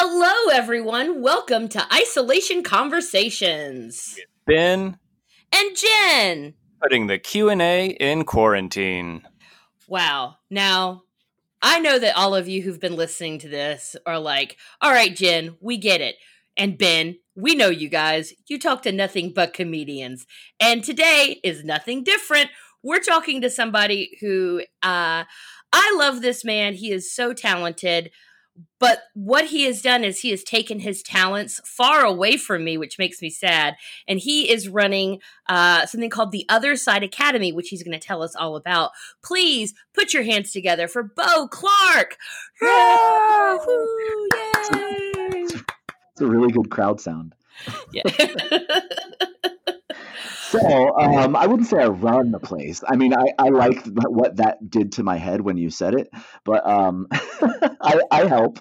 Hello, everyone. Welcome to Isolation Conversations. Ben and Jen putting the Q and A in quarantine. Wow. Now, I know that all of you who've been listening to this are like, "All right, Jen, we get it." And Ben, we know you guys. You talk to nothing but comedians, and today is nothing different. We're talking to somebody who uh, I love. This man, he is so talented. But what he has done is he has taken his talents far away from me, which makes me sad. And he is running uh, something called the Other Side Academy, which he's going to tell us all about. Please put your hands together for Bo Clark. Yeah! Woo, yay! It's a really good crowd sound. Yeah. So um, I wouldn't say I run the place. I mean, I, I like what that did to my head when you said it, but um, I, I, help.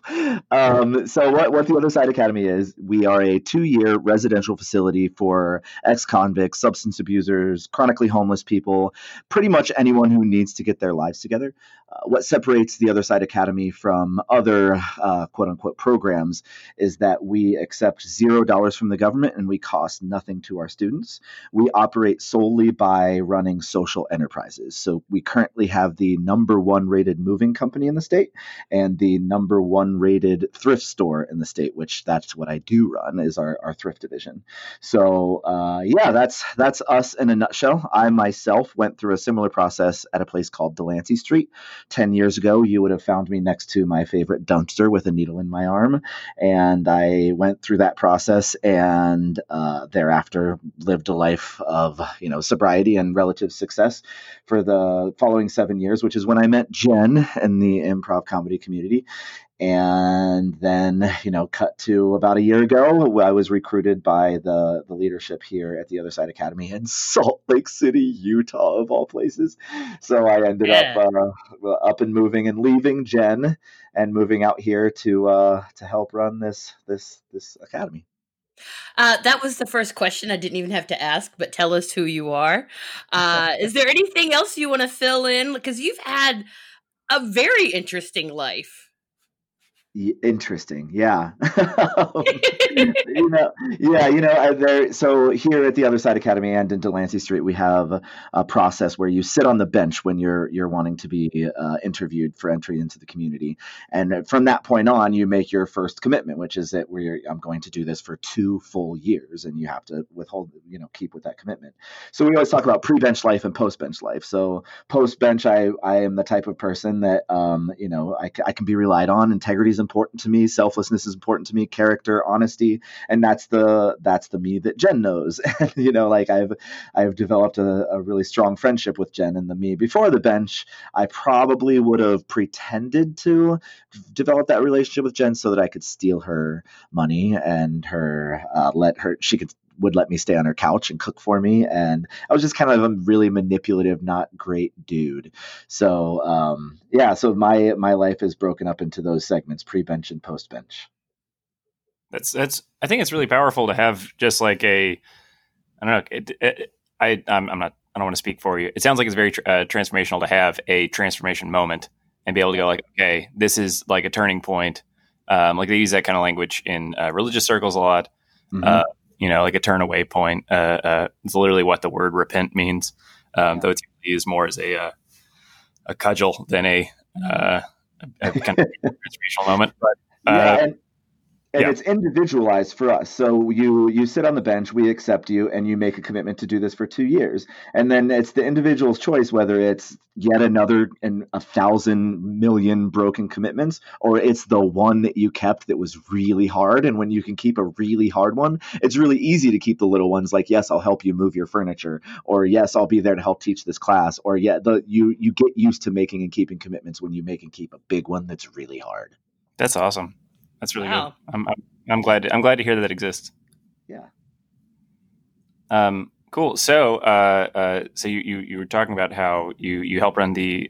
Um, so what, what the Other Side Academy is, we are a two-year residential facility for ex-convicts, substance abusers, chronically homeless people, pretty much anyone who needs to get their lives together. Uh, what separates the Other Side Academy from other uh, quote-unquote programs is that we accept zero dollars from the government and we cost nothing to our students. We operate solely by running social enterprises. So we currently have the number one rated moving company in the state and the number one rated thrift store in the state, which that's what I do run is our, our thrift division. So uh, yeah, that's that's us in a nutshell. I myself went through a similar process at a place called Delancey Street. Ten years ago, you would have found me next to my favorite dumpster with a needle in my arm, and I went through that process and uh, thereafter lived a life of you know sobriety and relative success for the following seven years, which is when I met Jen in the improv comedy community. And then, you know, cut to about a year ago, I was recruited by the the leadership here at the Other Side Academy in Salt Lake City, Utah, of all places. So I ended yeah. up uh, up and moving and leaving Jen and moving out here to uh, to help run this this this academy. Uh, that was the first question I didn't even have to ask, but tell us who you are. Uh, is there anything else you want to fill in? Because you've had a very interesting life interesting yeah. You know yeah you know there so here at the other side academy and in delancey street we have a process where you sit on the bench when you're you're wanting to be uh, interviewed for entry into the community. And from that point on you make your first commitment which is that we're i'm going to do this for two full years and you have to withhold you know keep with that commitment. So we always talk about pre-bench life and post-bench life. So post-bench i i am the type of person that um you know i, I can be relied on. Integrity is important to me selflessness is important to me character honesty and that's the that's the me that jen knows. And you know like i've i've developed a, a really strong friendship with jen and the me. Before the bench i probably would have pretended to develop that relationship with jen so that i could steal her money and her uh, let her she could would let me stay on her couch and cook for me. And I was just kind of a really manipulative, not great dude. So um, yeah, so my my life is broken up into those segments: pre bench and post bench. That's that's. I think it's really powerful to have just like a. I don't know. It, it, I I'm, I'm, not. I don't want to speak for you. It sounds like it's very uh, transformational to have a transformation moment and be able to go like, okay, this is like a turning point. Um, like they use that kind of language in uh, religious circles a lot. Mm-hmm. Uh, you know, like a turn away point. Uh, uh, it's literally what the word repent means, um, though it's used more as a uh, a cudgel than a, uh, a kind of transformational moment. But yeah, uh, and, and yeah. it's individualized for us. So you you sit on the bench we accept you and you make a commitment to do this for two years. And then it's the individual's choice whether it's yet another and a thousand million broken commitments or it's the one that you kept that was really hard. And when you can keep a really hard one it's really easy to keep the little ones like yes i'll help you move your furniture or yes i'll be there to help teach this class or yeah the you you get used to making and keeping commitments when you make and keep a big one that's really hard. That's awesome that's really wow. good. I'm, I'm, I'm glad to, I'm glad to hear that it exists. Yeah. Um. Cool. So, uh, uh, so you, you you were talking about how you you help run the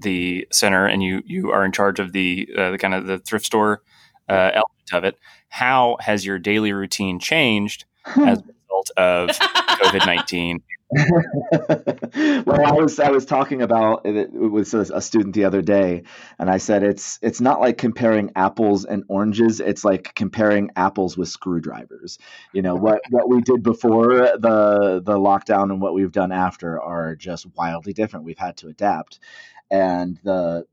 the center and you you are in charge of the uh, the kind of the thrift store uh, element of it. How has your daily routine changed as a result of COVID nineteen well, I was I was talking about it with a student the other day, and I said it's it's not like comparing apples and oranges. It's like comparing apples with screwdrivers. You know what what we did before the the lockdown and what we've done after are just wildly different. We've had to adapt, and the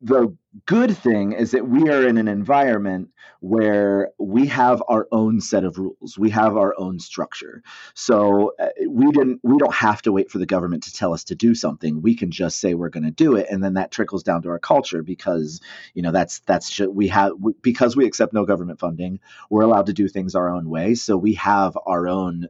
the good thing is that we are in an environment where we have our own set of rules. We have our own structure. So uh, we didn't we don't have to wait for the government to tell us to do something. We can just say we're going to do it and then that trickles down to our culture because you know that's that's just, we have because we accept no government funding we're allowed to do things our own way. So we have our own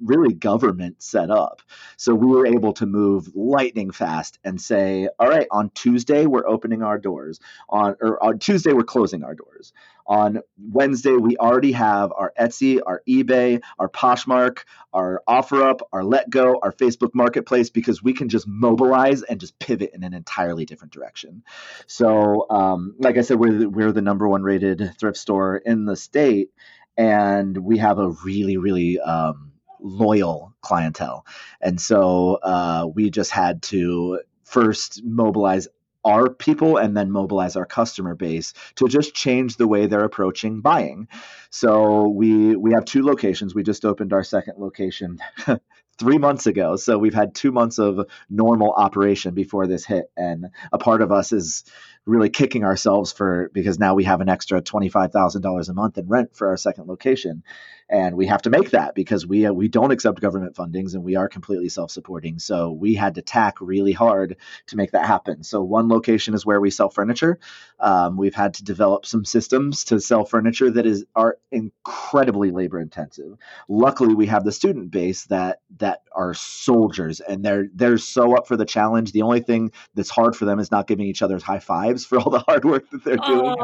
really government set up. So we were able to move lightning fast and say all right on tuesday we're opening our doors on or on Tuesday we're closing our doors. On Wednesday we already have our Etsy, our eBay, our Poshmark, our OfferUp, our Letgo, our Facebook Marketplace because we can just mobilize and just pivot in an entirely different direction. So, um, like I said, we're the, we're the number one rated thrift store in the state, and we have a really really um, loyal clientele, and so uh, we just had to first mobilize our people and then mobilize our customer base to just change the way they're approaching buying. So we we have two locations. We just opened our second location three months ago. So we've had two months of normal operation before this hit, and a part of us is really kicking ourselves for because now we have an extra twenty five thousand dollars a month in rent for our second location and we have to make that because we uh, we don't accept government fundings and we are completely self-supporting. So we had to tack really hard to make that happen. So one location is where we sell furniture. Um, we've had to develop some systems to sell furniture that is are incredibly labor intensive. Luckily, we have the student base that that are soldiers and they're they're so up for the challenge. The only thing that's hard for them is not giving each other high fives for all the hard work that they're doing.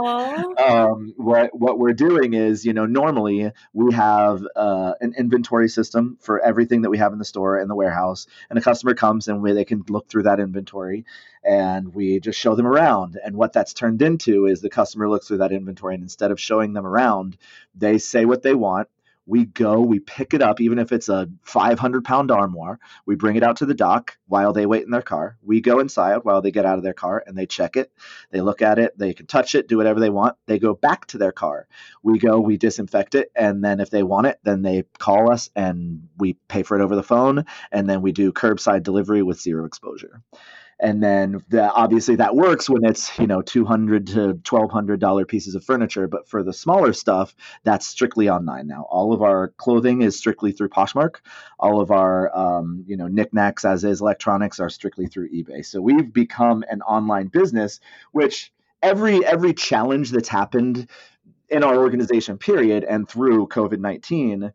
Um, what what we're doing is, you know, normally we have have uh, an inventory system for everything that we have in the store and the warehouse. And a customer comes and we, they can look through that inventory and we just show them around. And what that's turned into is the customer looks through that inventory and instead of showing them around, they say what they want we go, we pick it up, even if it's a 500 pound armoire. We bring it out to the dock while they wait in their car. We go inside while they get out of their car and they check it. They look at it, they can touch it, do whatever they want. They go back to their car. We go, we disinfect it. And then if they want it, then they call us and we pay for it over the phone. And then we do curbside delivery with zero exposure and then the, obviously that works when it's you know 200 to 1200 dollar pieces of furniture. But for the smaller stuff that's strictly online. Now all of our clothing is strictly through poshmark. All of our um, you know knickknacks as is electronics are strictly through ebay. So we've become an online business which every every challenge that's happened in our organization period and through covid-19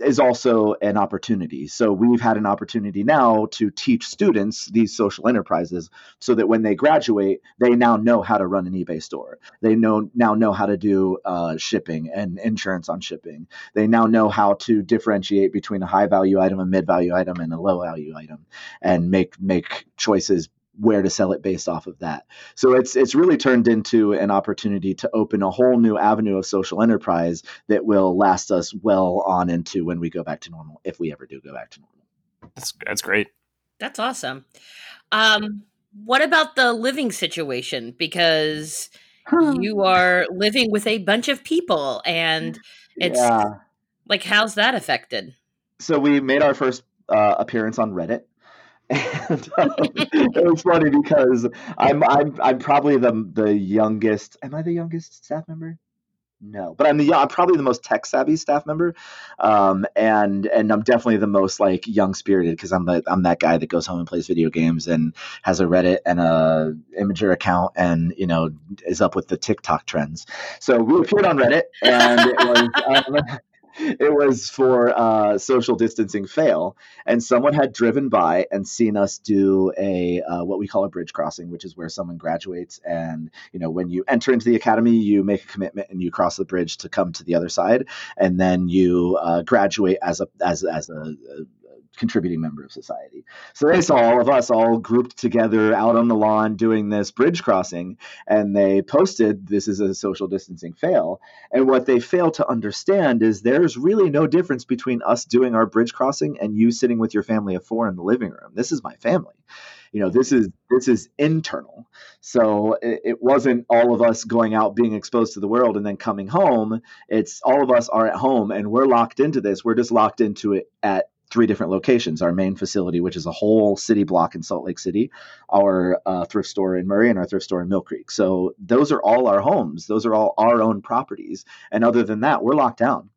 is also an opportunity. So we've had an opportunity now to teach students these social enterprises so that when they graduate, they now know how to run an eBay store. They know now know how to do uh, shipping and insurance on shipping. They now know how to differentiate between a high value item, a mid value item, and a low value item, and make make choices where to sell it based off of that. So it's it's really turned into an opportunity to open a whole new avenue of social enterprise that will last us well on into when we go back to normal, if we ever do go back to normal. That's that's great. That's awesome. Um, what about the living situation? Because you are living with a bunch of people, and it's yeah. like, how's that affected? So we made our first uh, appearance on Reddit and um, it was funny because I'm I'm I'm probably the the youngest. Am I the youngest staff member? No, but I'm the I'm probably the most tech savvy staff member, um, and and I'm definitely the most like young spirited because I'm the I'm that guy that goes home and plays video games and has a Reddit and a Imgur account and you know is up with the TikTok trends. So we appeared on Reddit and it was. Um, it was for uh, social distancing fail, and someone had driven by and seen us do a uh, what we call a bridge crossing, which is where someone graduates, and you know when you enter into the academy, you make a commitment and you cross the bridge to come to the other side, and then you uh, graduate as a as as a, a contributing member of society. So they saw all of us all grouped together out on the lawn doing this bridge crossing, and they posted this is a social distancing fail. And what they fail to understand is there's really no difference between us doing our bridge crossing and you sitting with your family of four in the living room. This is my family you know this is this is internal so it, it, wasn't all of us going out being exposed to the world and then coming home it's all of us are at home and we're locked into this we're just locked into it at three different locations. Our main facility which is a whole city block in salt lake city our uh, thrift store in murray and our thrift store in mill creek. So those are all our homes. Those are all our own properties. And other than that we're locked down.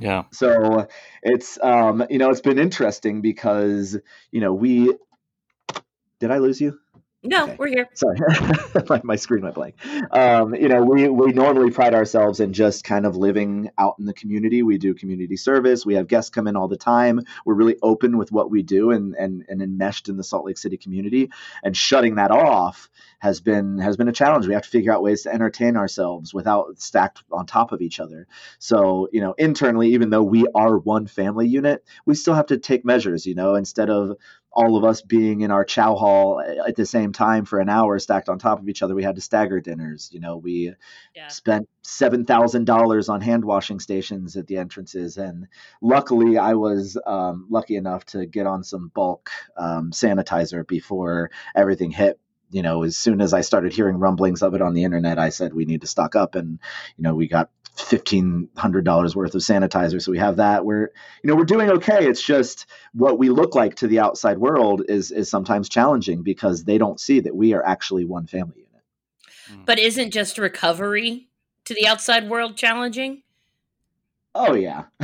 Yeah. So it's um, you know it's been interesting because you know we did I lose you? No, okay. we're here. Sorry, my, my, screen went blank. Um, you know, we we normally pride ourselves in just kind of living out in the community. We do community service. We have guests come in all the time. We're really open with what we do and and and enmeshed in the Salt Lake City community. And shutting that off has been has been a challenge. We have to figure out ways to entertain ourselves without stacked on top of each other. So you know, internally, even though we are one family unit, we still have to take measures. You know, instead of all of us being in our chow hall at the same time for an hour stacked on top of each other we had to stagger dinners you know we yeah. spent $7000 on hand washing stations at the entrances and luckily i was um, lucky enough to get on some bulk um, sanitizer before everything hit you know, as soon as I started hearing rumblings of it on the internet, I said we need to stock up, and you know, we got fifteen hundred dollars worth of sanitizer. So we have that. We're you know we're doing okay. It's just what we look like to the outside world is is sometimes challenging because they don't see that we are actually one family unit. But isn't just recovery to the outside world challenging? Oh yeah,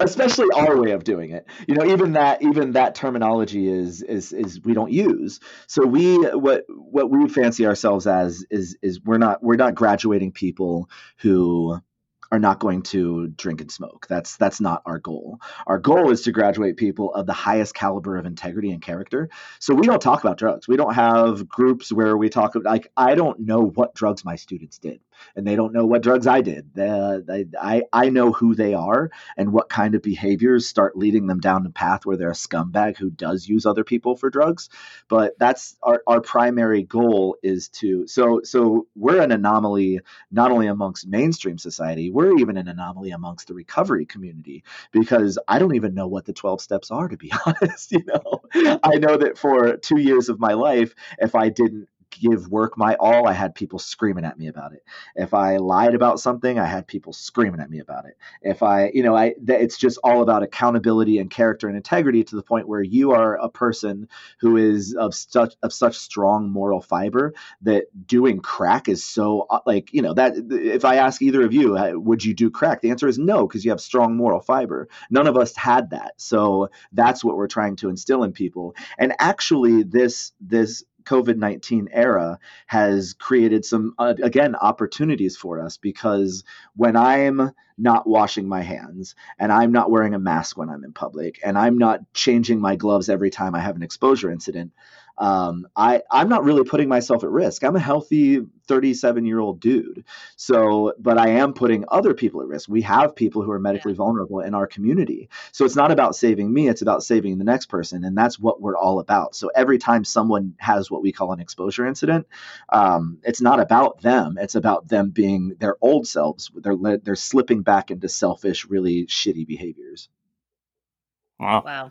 especially our way of doing it. You know, even that even that terminology is is is we don't use. So we what what we fancy ourselves as is is we're not we're not graduating people who are not going to drink and smoke. That's that's not our goal. Our goal is to graduate people of the highest caliber of integrity and character. So we don't talk about drugs. We don't have groups where we talk about like I don't know what drugs my students did, and they don't know what drugs I did. I I know who they are and what kind of behaviors start leading them down the path where they're a scumbag who does use other people for drugs. But that's our our primary goal is to so so we're an anomaly not only amongst mainstream society. We're even an anomaly amongst the recovery community because I don't even know what the 12 steps are, to be honest. You know, I know that for two years of my life, if I didn't give work my all, I had people screaming at me about it. If I lied about something, I had people screaming at me about it. If I, you know, I it's just all about accountability and character and integrity to the point where you are a person who is of such of such strong moral fiber that doing crack is so uh, like, you know, that if I ask either of you, would you do crack? The answer is no because you have strong moral fiber. None of us had that. So that's what we're trying to instill in people. And actually this this COVID 19 era has created some, uh, again, opportunities for us because when I'm not washing my hands and I'm not wearing a mask when I'm in public and I'm not changing my gloves every time I have an exposure incident, um, I I'm not really putting myself at risk. I'm a healthy 37 year old dude. So, but I am putting other people at risk. We have people who are medically yeah. vulnerable in our community. So it's not about saving me, it's about saving the next person. And that's what we're all about. So every time someone has what we call an exposure incident, um, it's not about them. It's about them being their old selves. They're, they're slipping back into selfish, really shitty behaviors. Wow. Wow.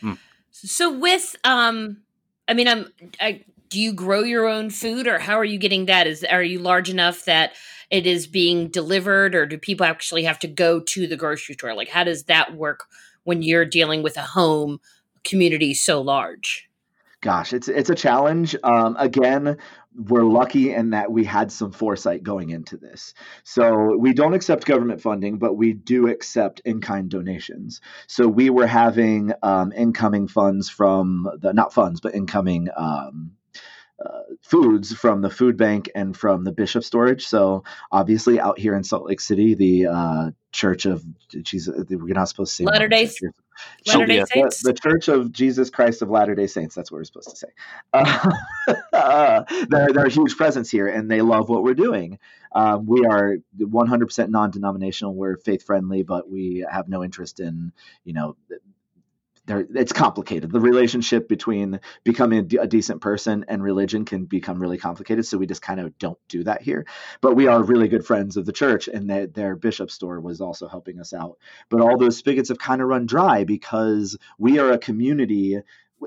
Hmm. So with, um, I mean, I'm, I, do you grow your own food or how are you getting that? Is are you large enough that it is being delivered or do people actually have to go to the grocery store? Like how does that work when you're dealing with a home community so large? Gosh it's it's a challenge. Um, again we're lucky in that we had some foresight going into this. So we don't accept government funding, but we do accept in-kind donations. So we were having um, incoming funds from the not funds, but incoming um, uh, foods from the food bank and from the bishop storage. So obviously, out here in Salt Lake City, the uh, Church of Jesus, we're not supposed to say Latter Day Saints, the, the, Church of Jesus Christ of Latter Day Saints. That's what we're supposed to say. Uh, they're, they're a huge presence here, and they love what we're doing. Um, we are 100% non-denominational. We're faith friendly, but we have no interest in you know there it's complicated. The relationship between becoming a decent person and religion can become really complicated. So we just kind of don't do that here. But we are really good friends of the church, and they, their bishop store was also helping us out. But all those spigots have kind of run dry because we are a community.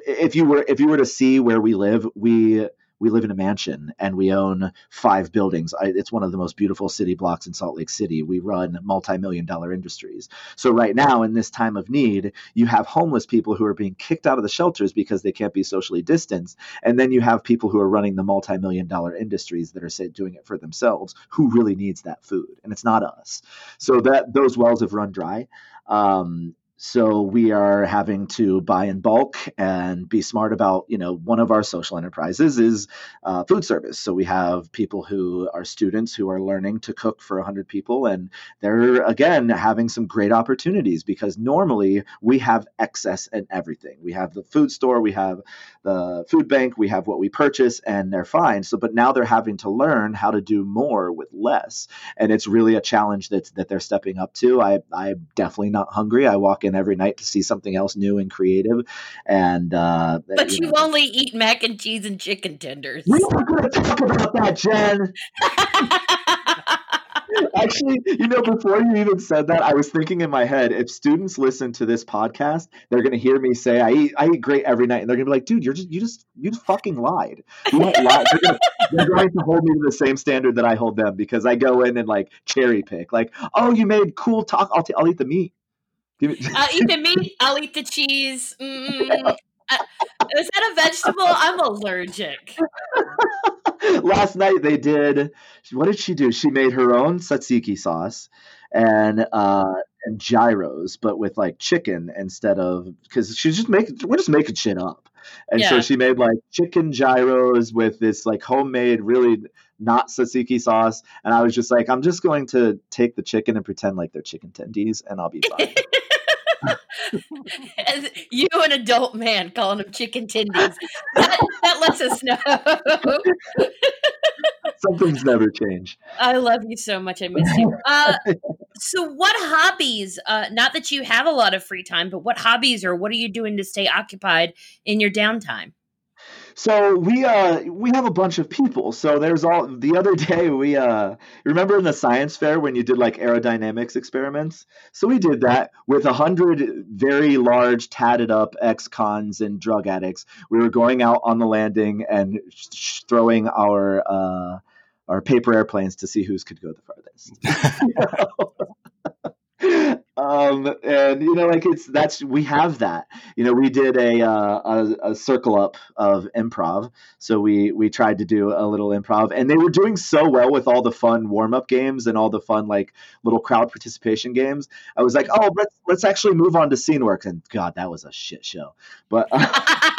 If you were if you were to see where we live, we we live in a mansion and we own five buildings. I, it's one of the most beautiful city blocks in Salt Lake City. We run multi-million dollar industries. So right now, in this time of need, you have homeless people who are being kicked out of the shelters because they can't be socially distanced, and then you have people who are running the multi-million dollar industries that are say, doing it for themselves. Who really needs that food? And it's not us. So that those wells have run dry. Um, so we are having to buy in bulk and be smart about you know one of our social enterprises is uh, food service. So we have people who are students who are learning to cook for 100 people and they're again having some great opportunities because normally we have excess in everything. We have the food store we have the food bank we have what we purchase and they're fine. So but now they're having to learn how to do more with less. And it's really a challenge that that they're stepping up to. I i'm definitely not hungry. I walk in every night to see something else new and creative. And uh, but you, you know, only eat mac and cheese and chicken tenders. We are going to talk about that, Jen. Actually, you know, before you even said that, I was thinking in my head, if students listen to this podcast, they're going to hear me say, "I eat, I eat great every night," and they're going to be like, "Dude, you're just, you just, you just fucking lied. You don't lie." They're, gonna, they're going to hold me to the same standard that I hold them because I go in and like cherry pick, like, "Oh, you made cool talk. I'll, t- I'll eat the meat." I'll eat the meat. I'll eat the cheese. Mm, uh, is that a vegetable? I'm allergic. Last night they did. What did she do? She made her own tzatziki sauce and uh, and gyros, but with like chicken instead of because she's just making. We're just making shit up. And yeah. so she made like chicken gyros with this like homemade, really not tzatziki sauce. And I was just like, I'm just going to take the chicken and pretend like they're chicken tendies, and I'll be fine. you, an adult man, calling them chicken tendies. That, that lets us know. Something's never changed. I love you so much. I miss you. Uh, so, what hobbies? Uh, not that you have a lot of free time, but what hobbies or what are you doing to stay occupied in your downtime? So we uh we have a bunch of people. So there's all the other day we uh remember in the science fair when you did like aerodynamics experiments. So we did that with a hundred very large tatted up ex-cons and drug addicts. We were going out on the landing and sh- throwing our uh our paper airplanes to see whose could go the farthest. um and you know like it's that's we have that. You know we did a uh, a, a, circle up of improv. So we we tried to do a little improv and they were doing so well with all the fun warm-up games and all the fun like little crowd participation games. I was like oh let's let's actually move on to scene work. And god that was a shit show. But uh,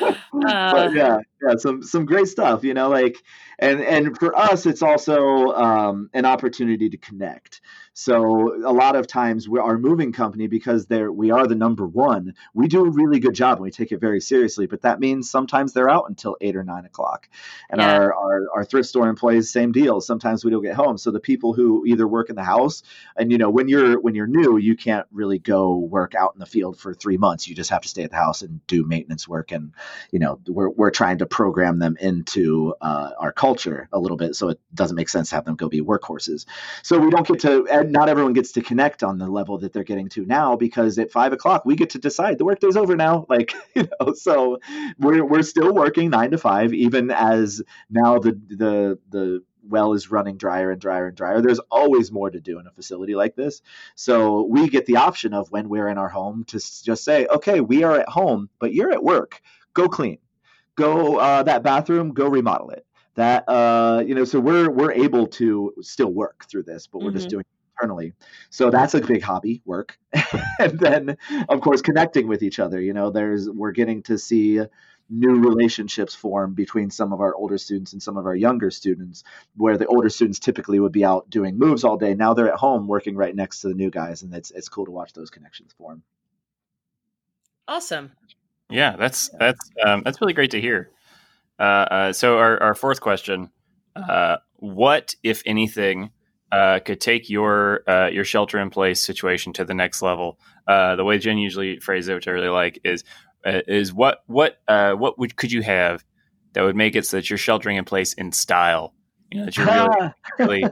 but yeah, yeah, some some great stuff, you know, like and and for us, it's also um, an opportunity to connect. So a lot of times we our moving company because they're we are the number one. We do a really good job and we take it very seriously. But that means sometimes they're out until eight or nine o'clock, and yeah. our, our our thrift store employees same deal. Sometimes we don't get home. So the people who either work in the house and you know when you're when you're new, you can't really go work out in the field for three months. You just have to stay at the house and do maintenance work. And you know we're we're trying to program them into uh, our culture a little bit, so it doesn't make sense to have them go be workhorses. So we don't get to not everyone gets to connect on the level that they're getting to now because at five o'clock we get to decide the workday's over now. Like you know, so we're we're still working nine to five, even as now the the the well is running drier and drier and drier. There's always more to do in a facility like this. So we get the option of when we're in our home to just say, okay, we are at home, but you're at work. Go clean. Go uh, that bathroom. Go remodel it that uh, you know so we're we're able to still work through this but we're mm-hmm. just doing internally. So that's a big hobby work. and then of course connecting with each other. You know, there's we're getting to see new relationships form between some of our older students and some of our younger students where the older students typically would be out doing moves all day now they're at home working right next to the new guys and it's it's cool to watch those connections form awesome yeah that's that's um, that's really great to hear uh, uh, so our, our fourth question uh, what if anything uh, could take your uh, your shelter in place situation to the next level, uh, the way Jen usually phrases it, which I really like, is uh, is what what uh, what would could you have that would make it so that you're sheltering in place in style? You know, that you're really, really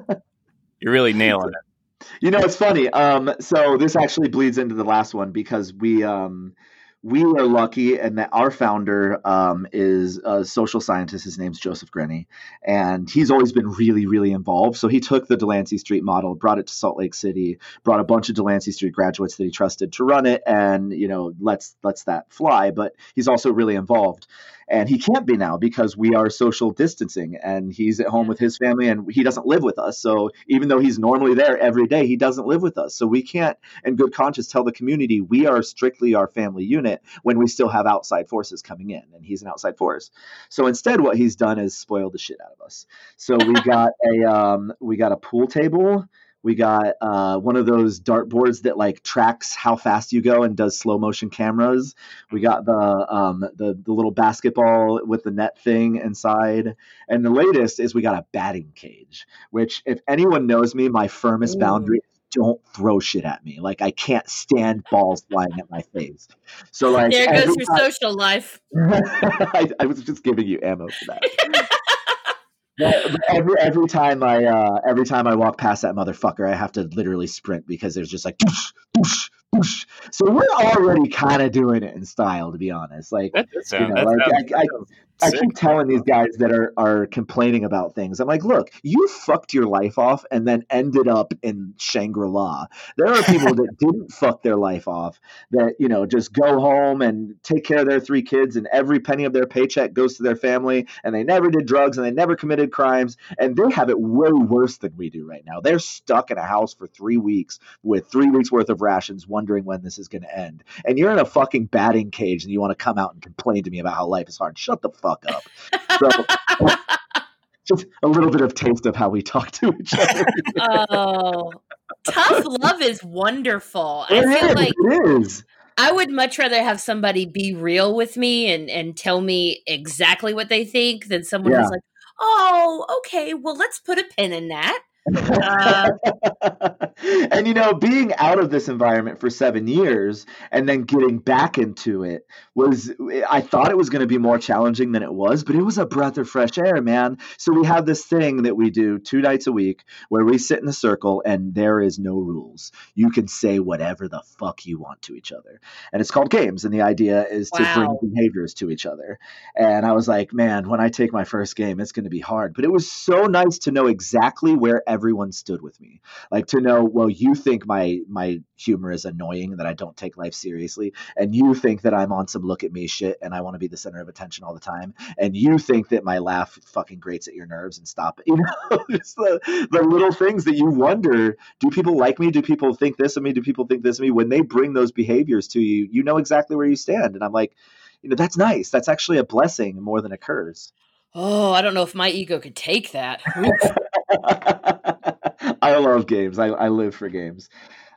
you're really nailing it. You know, it's funny. Um, so this actually bleeds into the last one because we um, we are lucky and that our founder um, is a social scientist. His name's Joseph Grenny, and he's always been really, really involved. So he took the Delancey Street model, brought it to Salt Lake City, brought a bunch of Delancey Street graduates that he trusted to run it, and you know, lets lets that fly. But he's also really involved and he can't be now because we are social distancing and he's at home with his family and he doesn't live with us. So even though he's normally there every day he doesn't live with us. So we can't in good conscience tell the community we are strictly our family unit when we still have outside forces coming in and he's an outside force. So instead what he's done is spoiled the shit out of us. So we got a um, we got a pool table we got uh, one of those dartboards that like tracks how fast you go and does slow motion cameras. We got the um, the the little basketball with the net thing inside, and the latest is we got a batting cage. Which, if anyone knows me, my firmest Ooh. boundary don't throw shit at me. Like I can't stand balls flying at my face. So like there goes your time, social life. I, I, was just giving you ammo for that every every time I uh, every time I walk past that motherfucker, I have to literally sprint because there's just like doosh, doosh, doosh. So we're already kind of doing it in style, to be honest. Like, you know, like I, I, I keep telling these guys that are are complaining about things. I'm like, look, you fucked your life off and then ended up in Shangri La. There are people that didn't fuck their life off that you know just go home and take care of their three kids, and every penny of their paycheck goes to their family, and they never did drugs and they never committed crimes, and they have it way worse than we do right now. They're stuck in a house for three weeks with three weeks worth of rations, wondering when this is going to end. And you're in a fucking batting cage, and you want to come out and complain to me about how life is hard. Shut the fuck fuck up. So, just a little bit of taste of how we talk to each other. oh, tough love is wonderful. It I feel is, like it is. I would much rather have somebody be real with me and and tell me exactly what they think than someone yeah. who's like, "Oh, okay, well, let's put a pin in that." Uh, and you know, being out of this environment for seven years and then getting back into it was, I thought it was going to be more challenging than it was, but it was a breath of fresh air, man. So we have this thing that we do two nights a week where we sit in a circle and there is no rules. You can say whatever the fuck you want to each other. And it's called games. And the idea is wow. to bring behaviors to each other. And I was like, man, when I take my first game, it's going to be hard. But it was so nice to know exactly where everyone stood with me. Like to know, well, you think my my humor is annoying that I don't take life seriously, and you think that I'm on some look at me shit and I want to be the center of attention all the time, and you think that my laugh fucking grates at your nerves and stop it. You know, just the the little things that you wonder: Do people like me? Do people think this of me? Do people think this of me? When they bring those behaviors to you, you know exactly where you stand, and I'm like. You know, that's nice. That's actually a blessing more than a curse. Oh, I don't know if my ego could take that. I love games. I, I live for games.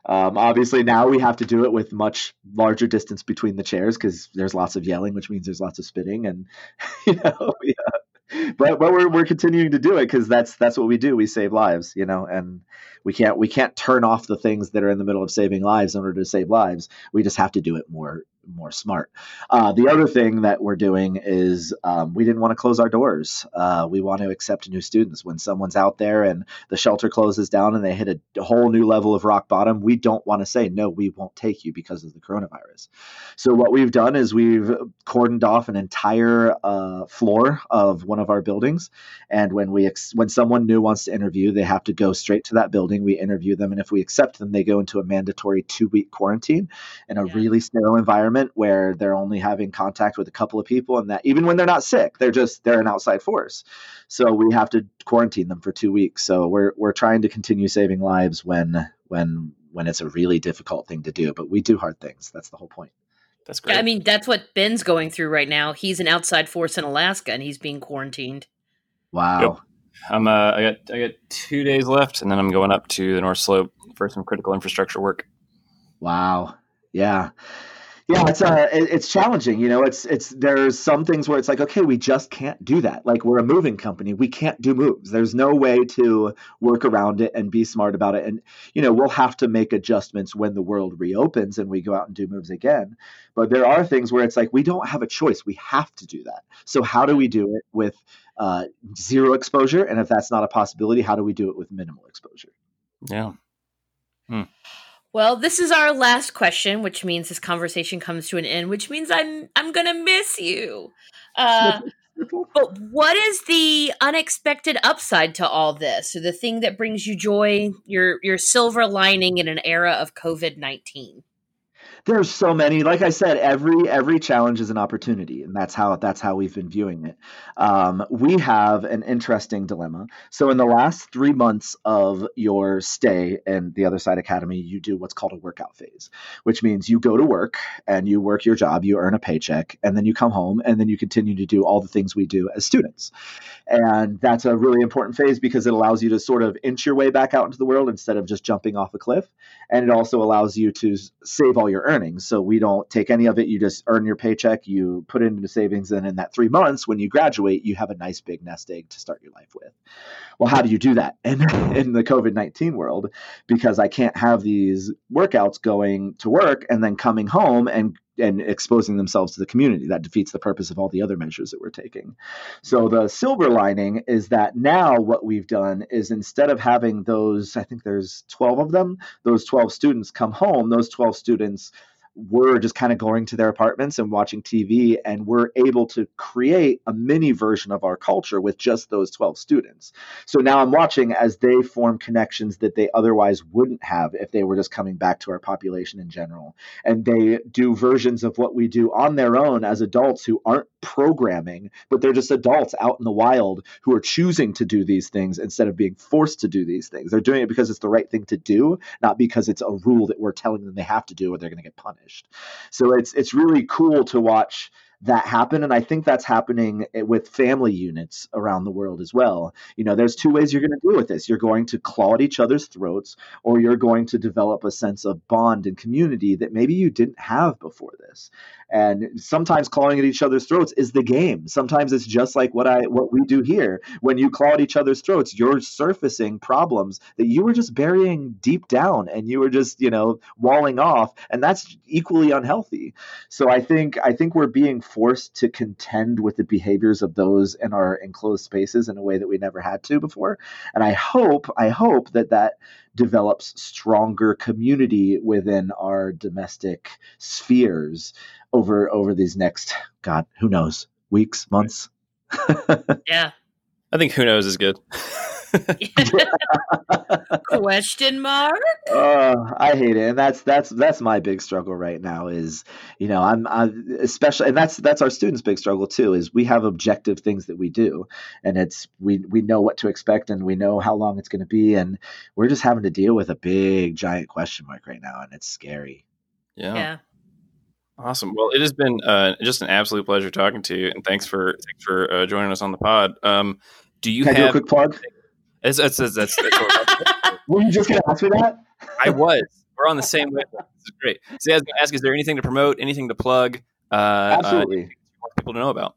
Um, obviously, now we have to do it with much larger distance between the chairs because there's lots of yelling, which means there's lots of spitting, and you know, yeah. But but we're we're continuing to do it because that's that's what we do. We save lives, you know, and we can't we can't turn off the things that are in the middle of saving lives in order to save lives. We just have to do it more more smart. Uh, the other thing that we're doing is um, we didn't want to close our doors. Uh, we want to accept new students. When someone's out there and the shelter closes down and they hit a, whole new level of rock bottom, we don't want to say, no, we won't take you because of the coronavirus. So, what we've done is we've cordoned off an entire uh, floor of one of our buildings. And when, we ex- when someone new wants to interview, they have to go straight to that building. We interview them. And if we accept them, they go into a mandatory two week quarantine in a yeah. really sterile environment environment where they're only having contact with a couple of people and that even when they're not sick they're just they're an outside force. So we have to quarantine them for two weeks. So we're we're trying to continue saving lives when when when it's a really difficult thing to do but we do hard things. That's the whole point. That's great i mean that's what ben's going through right now. He's an outside force in alaska and he's being quarantined. Wow. Yep. i'm uh i got i got two days left and then i'm going up to the north slope for some critical infrastructure work. Wow. Yeah yeah it's uh it's challenging you know it's it's there's some things where it's like okay we just can't do that. Like we're a moving company. We can't do moves. There's no way to work around it and be smart about it. And you know we'll have to make adjustments when the world reopens and we go out and do moves again. But there are things where it's like we don't have a choice. We have to do that. So how do we do it with uh, zero exposure? And if that's not a possibility how do we do it with minimal exposure? Yeah. Hmm. Well, this is our last question, which means this conversation comes to an end, which means I'm I'm gonna miss you. Uh, but what is the unexpected upside to all this, or the thing that brings you joy, your your silver lining in an era of COVID nineteen? There's so many like i said every every challenge is an opportunity and that's how that's how we've been viewing it. Um, we have an interesting dilemma. So in the last three months of your stay in the other side academy you do what's called a workout phase which means you go to work and you work your job you earn a paycheck and then you come home and then you continue to do all the things we do as students. And that's a really important phase because it allows you to sort of inch your way back out into the world instead of just jumping off a cliff. And it also allows you to save all your earnings. So we don't take any of it. You just earn your paycheck, you put it into savings, and in that three months, when you graduate, you have a nice big nest egg to start your life with. Well, how do you do that in, in the COVID 19 world? Because I can't have these workouts going to work and then coming home and and exposing themselves to the community. That defeats the purpose of all the other measures that we're taking. So the silver lining is that now what we've done is instead of having those, I think there's 12 of them, those 12 students come home, those 12 students were just kind of going to their apartments and watching TV, and we're able to create a mini version of our culture with just those 12 students. So now I'm watching as they form connections that they otherwise wouldn't have if they were just coming back to our population in general. And they do versions of what we do on their own as adults who aren't programming, but they're just adults out in the wild who are choosing to do these things instead of being forced to do these things. They're doing it because it's the right thing to do, not because it's a rule that we're telling them they have to do or they're going to get punished. So it's it's really cool to watch that happen and i think that's happening eh, with family units around the world as well. You know there's two ways you're going to deal with this. You're going to claw at each other's throats or you're going to develop a sense of bond and community that maybe you didn't have before this and sometimes clawing at each other's throats is the game. Sometimes it's just like what i what we do here. When you claw at each other's throats you're surfacing problems that you were just burying deep down and you were just you know walling off. And that's equally unhealthy. So i think i think we're being forced to contend with the behaviors of those in our enclosed spaces in a way that we never had to before. And i hope i hope that that develops stronger community within our domestic spheres over over these next god who knows weeks months yeah i think who knows is good Question mark? Uh, I hate it, and that's that's that's my big struggle right now. Is you know I'm, I'm especially, and that's that's our students' big struggle too. Is we have objective things that we do, and it's we we know what to expect, and we know how long it's going to be, and we're just having to deal with a big giant question mark right now, and it's scary. Yeah. Yeah. Awesome. Well, it has been uh, just an absolute pleasure talking to you, and thanks for thanks for uh, joining us on the pod. Um, do you Can have I do a quick plug? It's, it's, it's, that's, that's Were you just going to ask me that? I was. We're on the same way. This is great. So I was going to ask, is there anything to promote, anything to plug? Uh, Absolutely. Uh, people to know about.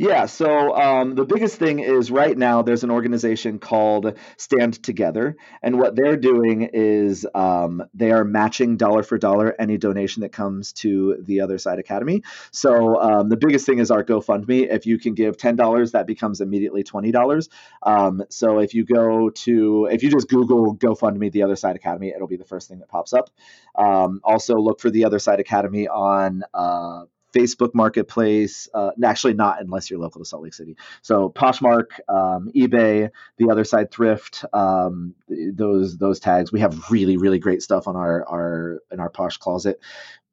Yeah, so um, the biggest thing is right now there's an organization called Stand Together, and what they're doing is um, they are matching dollar for dollar any donation that comes to the Other Side Academy. So um, the biggest thing is our GoFundMe. If you can give ten dollars, that becomes immediately twenty dollars. Um, so if you go to if you just Google GoFundMe the Other Side Academy, it'll be the first thing that pops up. Um, also look for the Other Side Academy on. Uh, Facebook Marketplace. Uh, actually, not unless you're local to Salt Lake City. So Poshmark, um, eBay, the other side thrift, um, those those tags. We have really really great stuff on our our in our Posh closet.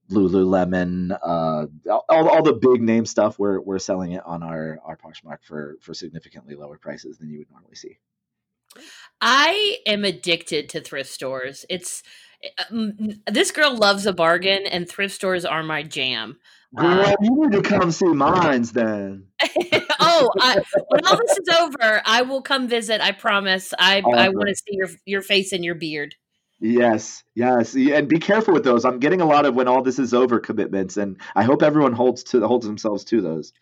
Lululemon, uh, all, all the big name stuff. We're we're selling it on our our Poshmark for for significantly lower prices than you would normally see. I am addicted to thrift stores. It's this girl loves a bargain, and thrift stores are my jam. Girl, uh, you need to come see mines then. oh, I, when all this is over, I will come visit. I promise. I awesome. I want to see your your face and your beard. Yes, yes, and be careful with those. I'm getting a lot of when all this is over commitments, and I hope everyone holds to holds themselves to those.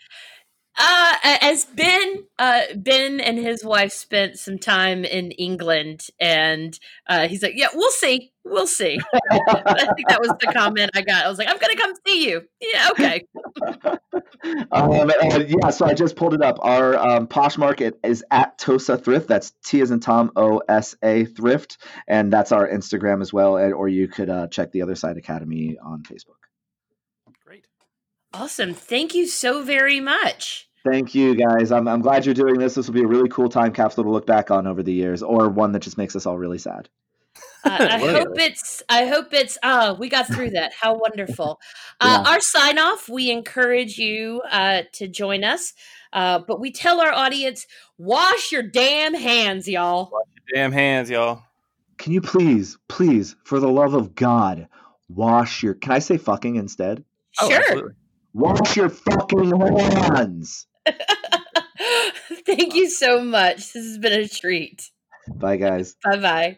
Uh, as Ben, uh, Ben and his wife spent some time in England, and uh, he's like, "Yeah, we'll see, we'll see." I think that was the comment I got. I was like, "I'm gonna come see you." Yeah, okay. um, yeah, so I just pulled it up. Our um, Poshmark is at Tosa Thrift. That's T as in Tom O S A Thrift, and that's our Instagram as well. And, Or you could uh, check the Other Side Academy on Facebook. Great. Awesome. Thank you so very much. Thank you, guys. I'm, I'm glad you're doing this. This will be a really cool time capsule to look back on over the years, or one that just makes us all really sad. Uh, I hope it's. I hope it's. Ah, we got through that. How wonderful! Uh, yeah. Our sign off. We encourage you uh, to join us, uh, but we tell our audience: wash your damn hands, y'all. Wash your damn hands, y'all. Can you please, please, for the love of God, wash your? Can I say fucking instead? Sure. Oh, Wash your fucking hands. Thank you so much. This has been a treat. Bye, guys. Bye bye.